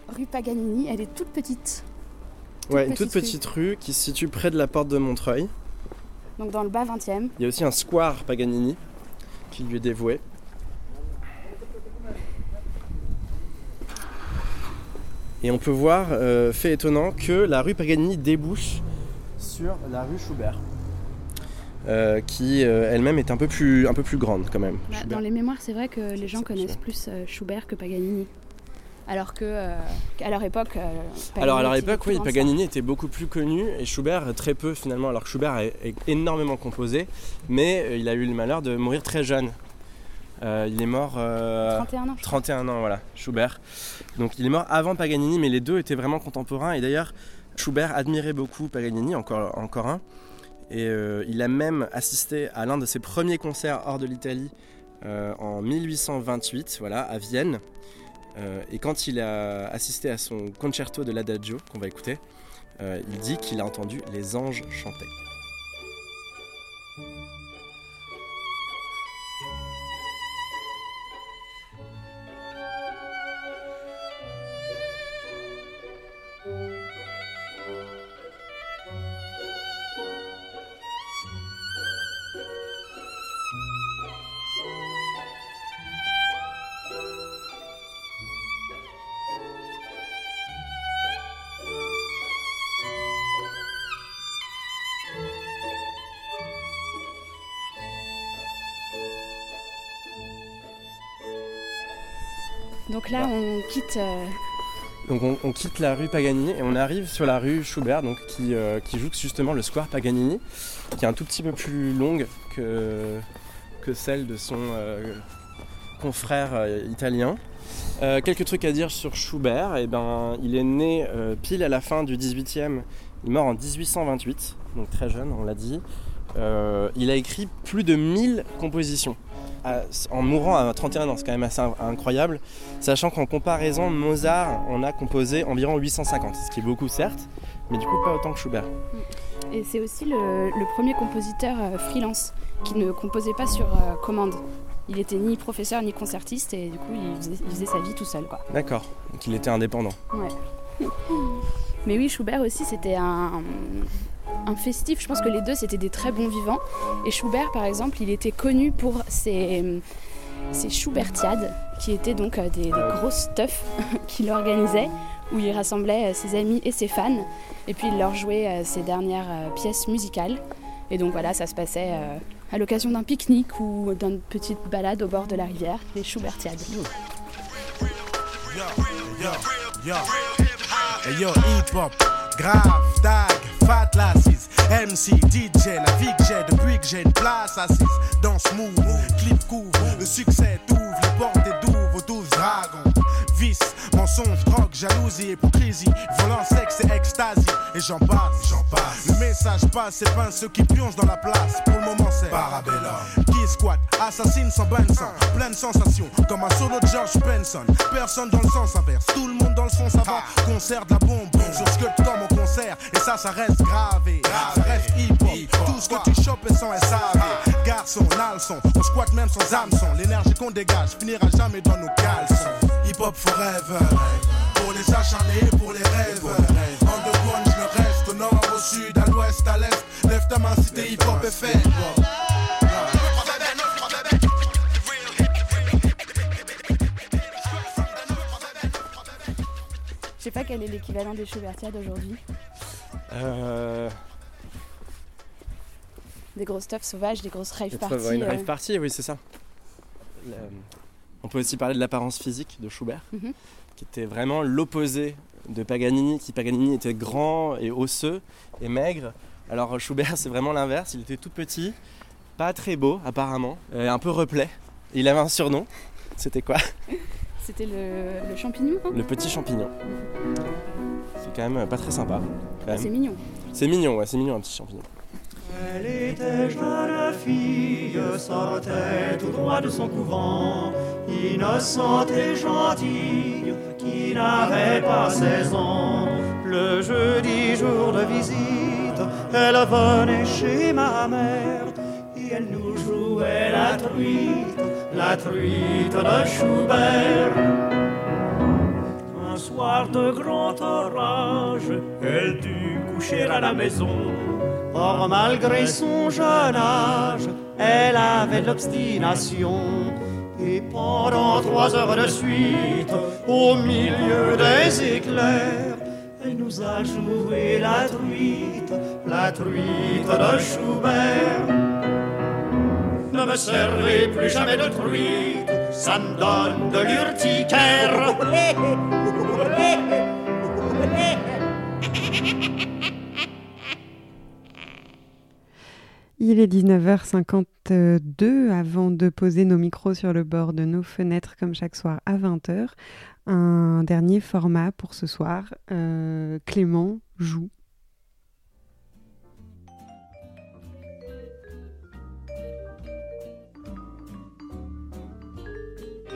Rue Paganini, elle est toute petite. Ouais, une toute petite rue qui se situe près de la porte de Montreuil. Donc dans le bas 20e. Il y a aussi un square Paganini qui lui est dévoué. Et on peut voir, euh, fait étonnant, que la rue Paganini débouche sur la rue Schubert, euh, qui euh, elle-même est un peu, plus, un peu plus grande quand même. Bah, dans les mémoires, c'est vrai que les gens connaissent plus euh, Schubert que Paganini. Alors que, euh, qu'à leur époque. euh, Alors à leur époque, oui, ça. Paganini était beaucoup plus connu et Schubert très peu finalement. Alors que Schubert est, énormément composé, mais euh, il a eu le malheur de mourir très jeune. Euh, il est mort euh, 31 ans, je 31 ans, voilà, Schubert. Donc il est mort avant Paganini, mais les deux étaient vraiment contemporains. Et d'ailleurs, Schubert admirait beaucoup Paganini, encore, encore un. Et il a même assisté à l'un de ses premiers concerts hors de l'Italie en 1828, voilà, à Vienne. Euh, et quand il a assisté à son concerto de l'Adagio, qu'on va écouter, euh, il dit qu'il a entendu les anges chanter. Donc là, on quitte. euh, Donc on, on quitte la rue Paganini et on arrive sur la rue Schubert, donc qui, euh, qui joue justement le square Paganini, qui est un tout petit peu plus longue que, que celle de son euh, confrère euh, italien. Quelques trucs à dire sur Schubert. Eh ben, il est né pile à la fin du 18e, il est mort en 1828, donc très jeune, on l'a dit. Il a écrit plus de 1000 compositions. À- en mourant à 31 ans, c'est quand même assez in- incroyable, sachant qu'en comparaison, Mozart en a composé environ 850, ce qui est beaucoup certes, mais du coup pas autant que Schubert. Et c'est aussi le, le premier compositeur euh, freelance qui ne composait pas sur euh, commande. Il était ni professeur ni concertiste et du coup il faisait, il faisait sa vie tout seul quoi. D'accord, donc il était indépendant. Ouais. Mais oui, Schubert aussi c'était un, un festif. Je pense que les deux c'était des très bons vivants. Et Schubert par exemple, il était connu pour ses, ses Schubertiades qui étaient donc euh, des, des grosses teufs qu'il organisait où il rassemblait euh, ses amis et ses fans et puis il leur jouait euh, ses dernières pièces musicales. Et donc voilà, ça se passait à l'occasion d'un pique-nique ou d'une petite balade au bord de la rivière, les Schubertiades. Grave, tag, fat lasses, MC, DJ, la vie que j'ai depuis que j'ai une place assise dans ce move, clip couvre, le succès t'ouvre les portes et d'ouvre aux douze dragons. Vice, mensonge, drogue, jalousie, hypocrisie, violence, sexe et extasie, et j'en passe, j'en passe. Le message passe, c'est pas ceux qui plongent dans la place. Pour le moment, c'est Parabella qui squatte, assassine sans sang, pleine sensation, comme un solo de George Benson. Personne dans le sens inverse, tout le monde dans le son, ça va. Concert de la bombe, sur sculpte comme au concert, et ça, ça reste gravé. Ça reste hip-hop, tout ce que tu chopes est sans SAV. Garçon, nalson, on squatte même sans hameçon. L'énergie qu'on dégage finira jamais dans nos caleçons. Hip-hop forever, pour les acharnés, pour les rêves. Underground, je le reste, au nord, au sud, à l'ouest, à l'est. Lève ta main si t'es hip-hop est fait. Je sais pas quel est l'équivalent des Schubertiades aujourd'hui. Euh, Des grosses teufs sauvages, des grosses rave parties. une euh, rave party, oui, c'est ça. Le- On peut aussi parler de l'apparence physique de Schubert, Mhm. qui était vraiment l'opposé de Paganini, qui Paganini était grand et osseux et maigre. Alors Schubert, c'est vraiment l'inverse, il était tout petit, pas très beau apparemment, et un peu replet. Et il avait un surnom, c'était quoi? C'était le, le champignon. hein Le petit champignon. C'est quand même pas très sympa. C'est mignon. C'est mignon, ouais, c'est mignon un petit champignon. Elle était jeune fille, sortait tout droit de son couvent, innocente et gentille, qui n'avait pas 16 ans. Le jeudi jour de visite, elle venait chez ma mère, et elle nous jouait la truite, la truite de Schubert. Un soir de grand orage, elle dut coucher à la maison. Or, malgré son jeune âge, elle avait de l'obstination. Et pendant trois heures de suite, au milieu des éclairs, elle nous a joué la truite, la truite de Schubert. Ne me servez plus jamais de truite, ça me donne de l'urticaire. Il est 19h52 avant de poser nos micros sur le bord de nos fenêtres comme chaque soir à 20h. Un dernier format pour ce soir. Euh, Clément joue.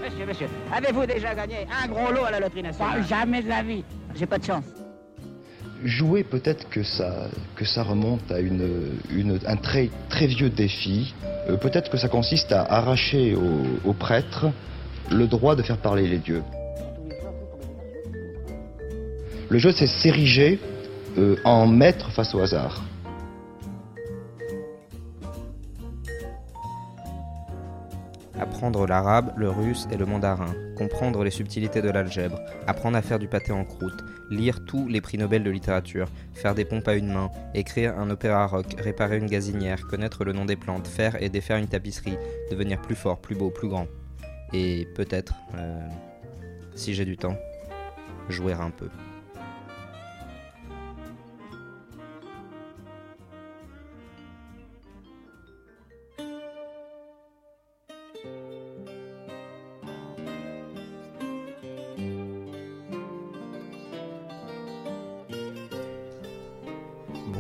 Monsieur, monsieur, avez-vous déjà gagné un gros lot à la loterie nationale? Jamais de la vie. J'ai pas de chance. Jouer, peut-être que ça, que ça remonte à un très, très vieux défi. Euh, peut-être que ça consiste à arracher aux, aux prêtres le droit de faire parler les dieux. Le jeu, c'est s'ériger euh, en maître face au hasard. Apprendre l'arabe, le russe et le mandarin, comprendre les subtilités de l'algèbre, apprendre à faire du pâté en croûte, lire tous les prix Nobel de littérature, faire des pompes à une main, écrire un opéra rock, réparer une gazinière, connaître le nom des plantes, faire et défaire une tapisserie, devenir plus fort, plus beau, plus grand. Et peut-être euh, si j'ai du temps, jouer un peu.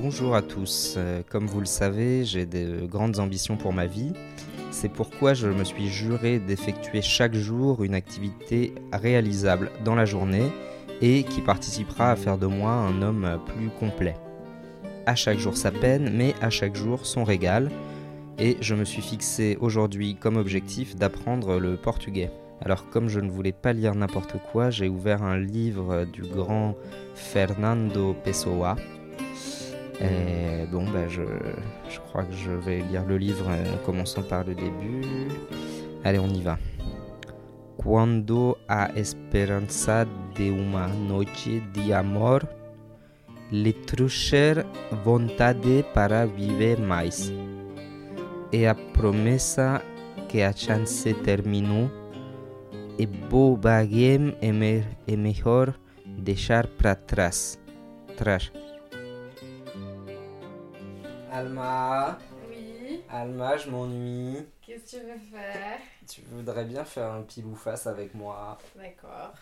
Bonjour à tous. Euh, Comme vous le savez, j'ai de grandes ambitions pour ma vie. C'est pourquoi je me suis juré d'effectuer chaque jour une activité réalisable dans la journée et qui participera à faire de moi un homme plus complet. À chaque jour sa peine, mais à chaque jour son régal. Et je me suis fixé aujourd'hui comme objectif d'apprendre le portugais. Alors comme je ne voulais pas lire n'importe quoi, j'ai ouvert un livre du grand Fernando Pessoa. Et bon, bah, je, crois que je vais lire le livre euh, en commençant par le début. Allez, on y va. Quando a esperança de uma noite de amor lhe trouxer vontade para viver mais. E a promessa que a chance terminou e bobagem é, me, é. Alma. Oui. Alma, je m'ennuie. Qu'est-ce que tu veux faire? Tu voudrais bien faire un pile ou face avec moi. D'accord.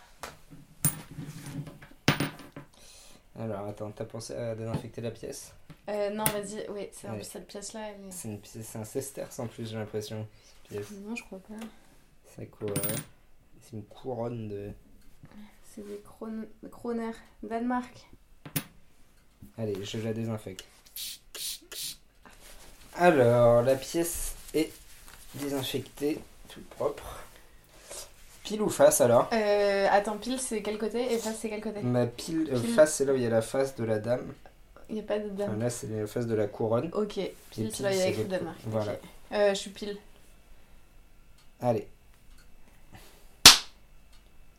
Alors, attends, t'as pensé à désinfecter la pièce? Euh, non, vas-y, oui, c'est en plus cette pièce-là, elle. C'est une pièce, c'est un sesterce en plus, j'ai l'impression. Non, je crois pas. C'est quoi? C'est une couronne de. C'est des Kron... Kroner, Danemark. Allez, je la désinfecte. Alors, la pièce est désinfectée, toute propre. Pile ou face alors? Euh, attends, pile, c'est quel côté Et face, c'est quel côté? Ma pile, euh, Pile. face, c'est là où il y a la face de la dame. Il n'y a pas de dame. Enfin, là, c'est la face de la couronne. Ok, Et pile, c'est là, il y a écrit Danemark. Voilà. Euh, je suis pile. Allez,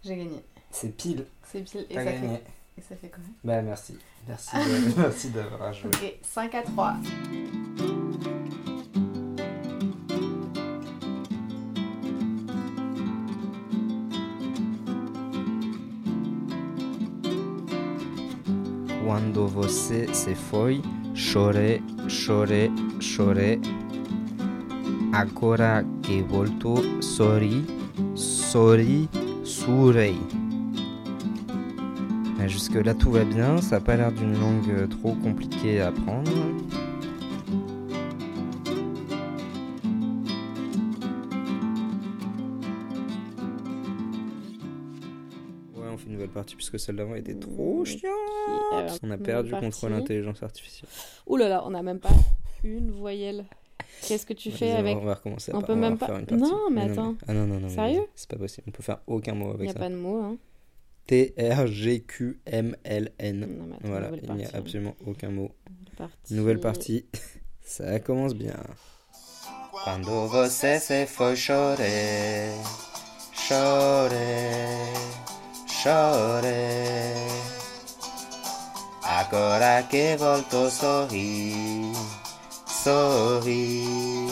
J'ai gagné. c'est pile. C'est pile et ça, gagné. fait... et ça fait quoi? Bah, merci. Merci de- merci d'avoir joué. Ok, 5 à 3. Quando você se foi, chorei, chorei, chorei. Agora que voltou, sorri, sorri, sourei. Jusque-là, tout va bien. Ça n'a pas l'air d'une langue trop compliquée à apprendre. Une nouvelle partie puisque celle d'avant était trop chiante. alors, On a perdu contre l'intelligence artificielle. Ouh là là, on n'a même pas une voyelle. Qu'est-ce que tu fais on avec On va recommencer. On par- peut même pas. Non, mais attends. Ah non, non, non. mais Sérieux C'est pas possible. On peut faire aucun mot Il avec n'y a ça. pas de mots, hein. T-R-G-Q-M-L-N. attends, Voilà, nouvelle il n'y a absolument aucun mot. partie. Nouvelle partie. Ça commence bien. Quando você se foi chorei, chorei, Agora que volto sorri, sorri,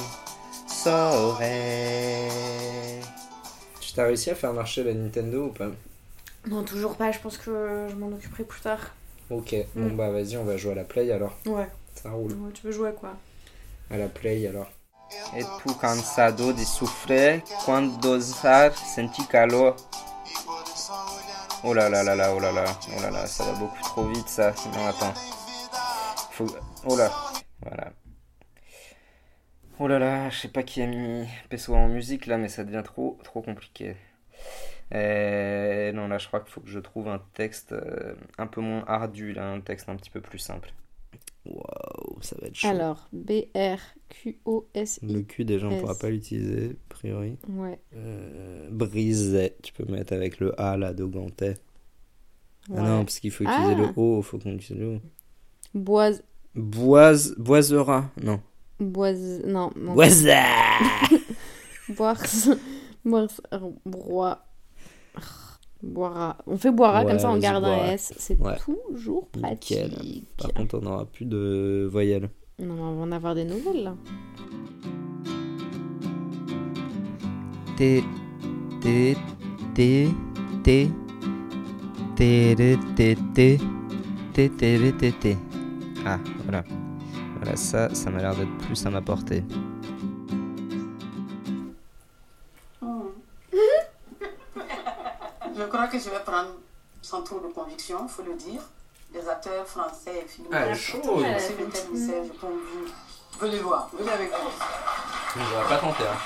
sorri. Tu t'as réussi à faire marcher la Nintendo ou pas? Non, toujours pas. Je pense que je m'en occuperai plus tard. Ok, bon Mm. bah vas-y, on va jouer à la Play alors. Ouais. Ça roule. Ouais, tu veux jouer à quoi? À la Play alors. Et tu cansado de sofrer quando usar senti calor? Oh là là là là, oh là là, oh là là, ça va beaucoup trop vite ça. Non, attends. Oh là, voilà. Oh là là, je sais pas qui a mis Pessoa en musique là, mais ça devient trop, trop compliqué. Euh, non, là, je crois qu'il faut que je trouve un texte euh, un peu moins ardu, là, un texte un petit peu plus simple. Waouh, ça va être chaud. Alors, B-R-Q-O-S-I. Le cul, déjà, on S. pourra pas l'utiliser, a priori. Ouais. Euh, brisé, tu peux mettre avec le A là de Gantais. Ah non, parce qu'il faut utiliser Ah. le O, il faut qu'on utilise le O. Boise. Boise, Boisera, non. Boise. Non. non. Boisa Boire. Boire. Broie. Boira. On fait boira comme ça, on garde un. S. C'est Ouais. toujours pratique. Nickel. Par contre, on n'aura plus de voyelles. Non, on va en avoir des nouvelles là. T, T, T, T. T, T, T, T. T, T, T, T. Ah, voilà. Voilà, ça, ça m'a l'air d'être plus à ma portée. Que je vais prendre sans trop de conviction, il faut le dire. Des acteurs français et films. Ah. C'est le thème je vous. Venez voir, venez avec nous. Je ne pas tenter. Hein.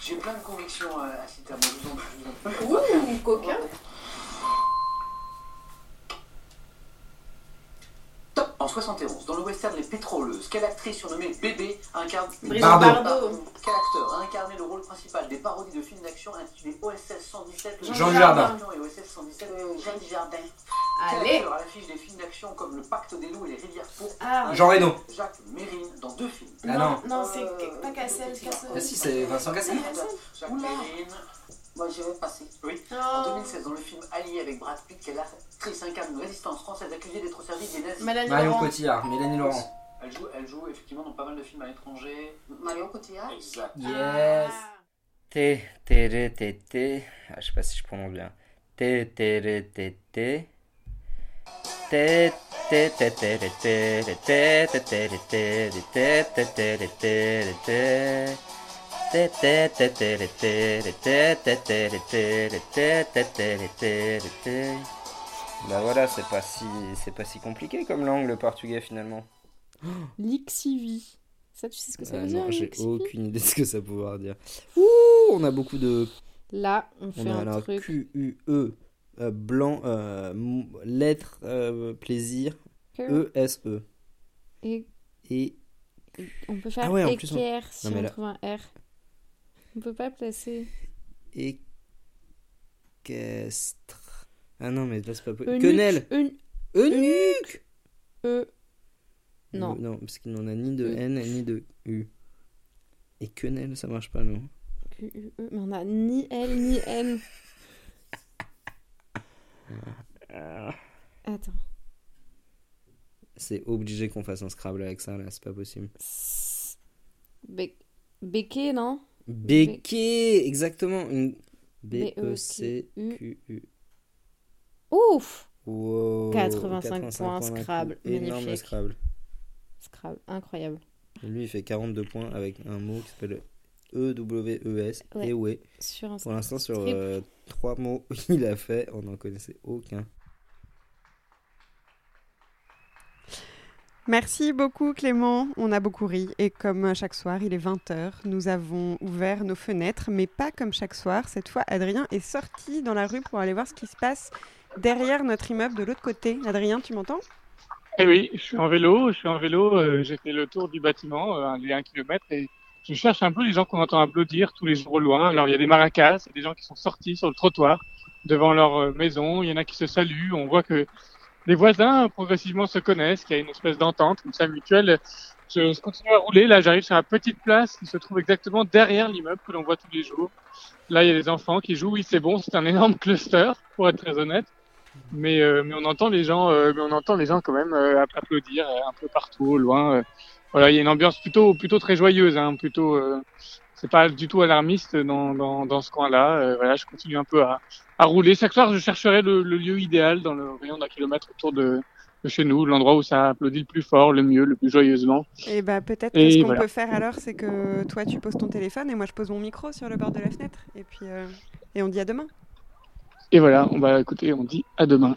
J'ai plein de convictions euh, à citer à moi. Ouh, coquin. Top en 71, dans le western Les Pétroleuses, quelle actrice surnommée Bébé incarne Bardot. Bardot. Quel acteur a incarné le rôle principal des parodies de films d'action intitulés OSS 117 le Jean Dujardin. et OSS 117 euh, Jean Dujardin. Allez. Quel acteur à l'affiche des films d'action comme Le Pacte des loups et les rivières pourpres Ah. Jean Reno. Jacques Mérine dans deux films. Ah non. Non, c'est pas Cassel. Cassel. Ah si, c'est Vincent Cassel. Jacques Mérine. Moi, je vais passer. Oui. En 2016, dans le film Allié avec Brad Pitt, quelle actrice incarne une résistance française accusée d'être au service des nazis Mélanie Marion Laurent. Cotillard, Mélanie Laurent. Elle joue, elle joue effectivement dans pas mal de films à l'étranger. Marion Cotillard Exact. Yes. T, T, T, T, T. Ah, je sais pas si je prononce bien. T, T, T, T, T. T, T, T, Bah voilà, c'est pas si c'est pas si compliqué comme langue le portugais finalement. Lixivi. Ça, tu sais ce que ça Ah veut dire non, j'ai aucune idée de ce que ça peut vouloir dire. Ouh, on a beaucoup de Là, on fait on a un alors truc. Q U E euh, blanc euh, lettre euh, plaisir E S E Et et on peut faire Ah ouais, en plus, on- équerre si Non, on là- trouve un R. On peut pas placer. équestre. Ah non, mais là c'est pas possible. Quenelle. Eunuque. E. Non. Non, parce qu'il n'en a ni de E. N ni de U. Et quenelle, ça marche pas non. Q, U, E. Mais on a ni L ni N. Attends. C'est obligé qu'on fasse un Scrabble avec ça là, c'est pas possible. Becquet, non? Béquet, exactement. Une... B-E-C-Q-U. Ouf Wow, 85 points. Scrabble, Énorme. Scrabble. Scrabble, incroyable. Lui, il fait 42 points avec un mot qui s'appelle E-W-E-S. Ouais. Et ouais. Sur un Pour l'instant, sur euh, trois mots il a fait, on n'en connaissait aucun. Merci beaucoup Clément, on a beaucoup ri et comme chaque soir il est 20h, nous avons ouvert nos fenêtres mais pas comme chaque soir, cette fois Adrien est sorti dans la rue pour aller voir ce qui se passe derrière notre immeuble de l'autre côté. Adrien, tu m'entends? Eh oui, je suis en vélo, je suis en vélo, euh, j'ai fait le tour du bâtiment, euh, les 1 km, et je cherche un peu les gens qu'on entend applaudir tous les jours au loin. Alors il y a des maracas, il y a des gens qui sont sortis sur le trottoir devant leur euh, maison, il y en a qui se saluent, on voit que les voisins progressivement se connaissent, qu'il y a une espèce d'entente comme ça mutuelle. Je, je continue à rouler, là j'arrive sur la petite place qui se trouve exactement derrière l'immeuble que l'on voit tous les jours. Là il y a des enfants qui jouent, oui c'est bon, c'est un énorme cluster pour être très honnête. Mais, euh, mais on entend les gens, euh, mais on entend les gens quand même euh, app- applaudir euh, un peu partout, au loin. euh. Voilà, il y a une ambiance plutôt, plutôt très joyeuse, hein, plutôt. euh, c'est pas du tout alarmiste dans, dans, dans ce coin-là. Voilà, je continue un peu à, à rouler. Chaque soir, je chercherai le, le lieu idéal dans le rayon d'un kilomètre autour de, de chez nous, l'endroit où ça applaudit le plus fort, le mieux, le plus joyeusement. Et bah peut-être que ce qu'on voilà. peut faire alors c'est que toi tu poses ton téléphone et moi je pose mon micro sur le bord de la fenêtre et puis euh, et on dit à demain. Et voilà, on va écouter, on dit à demain.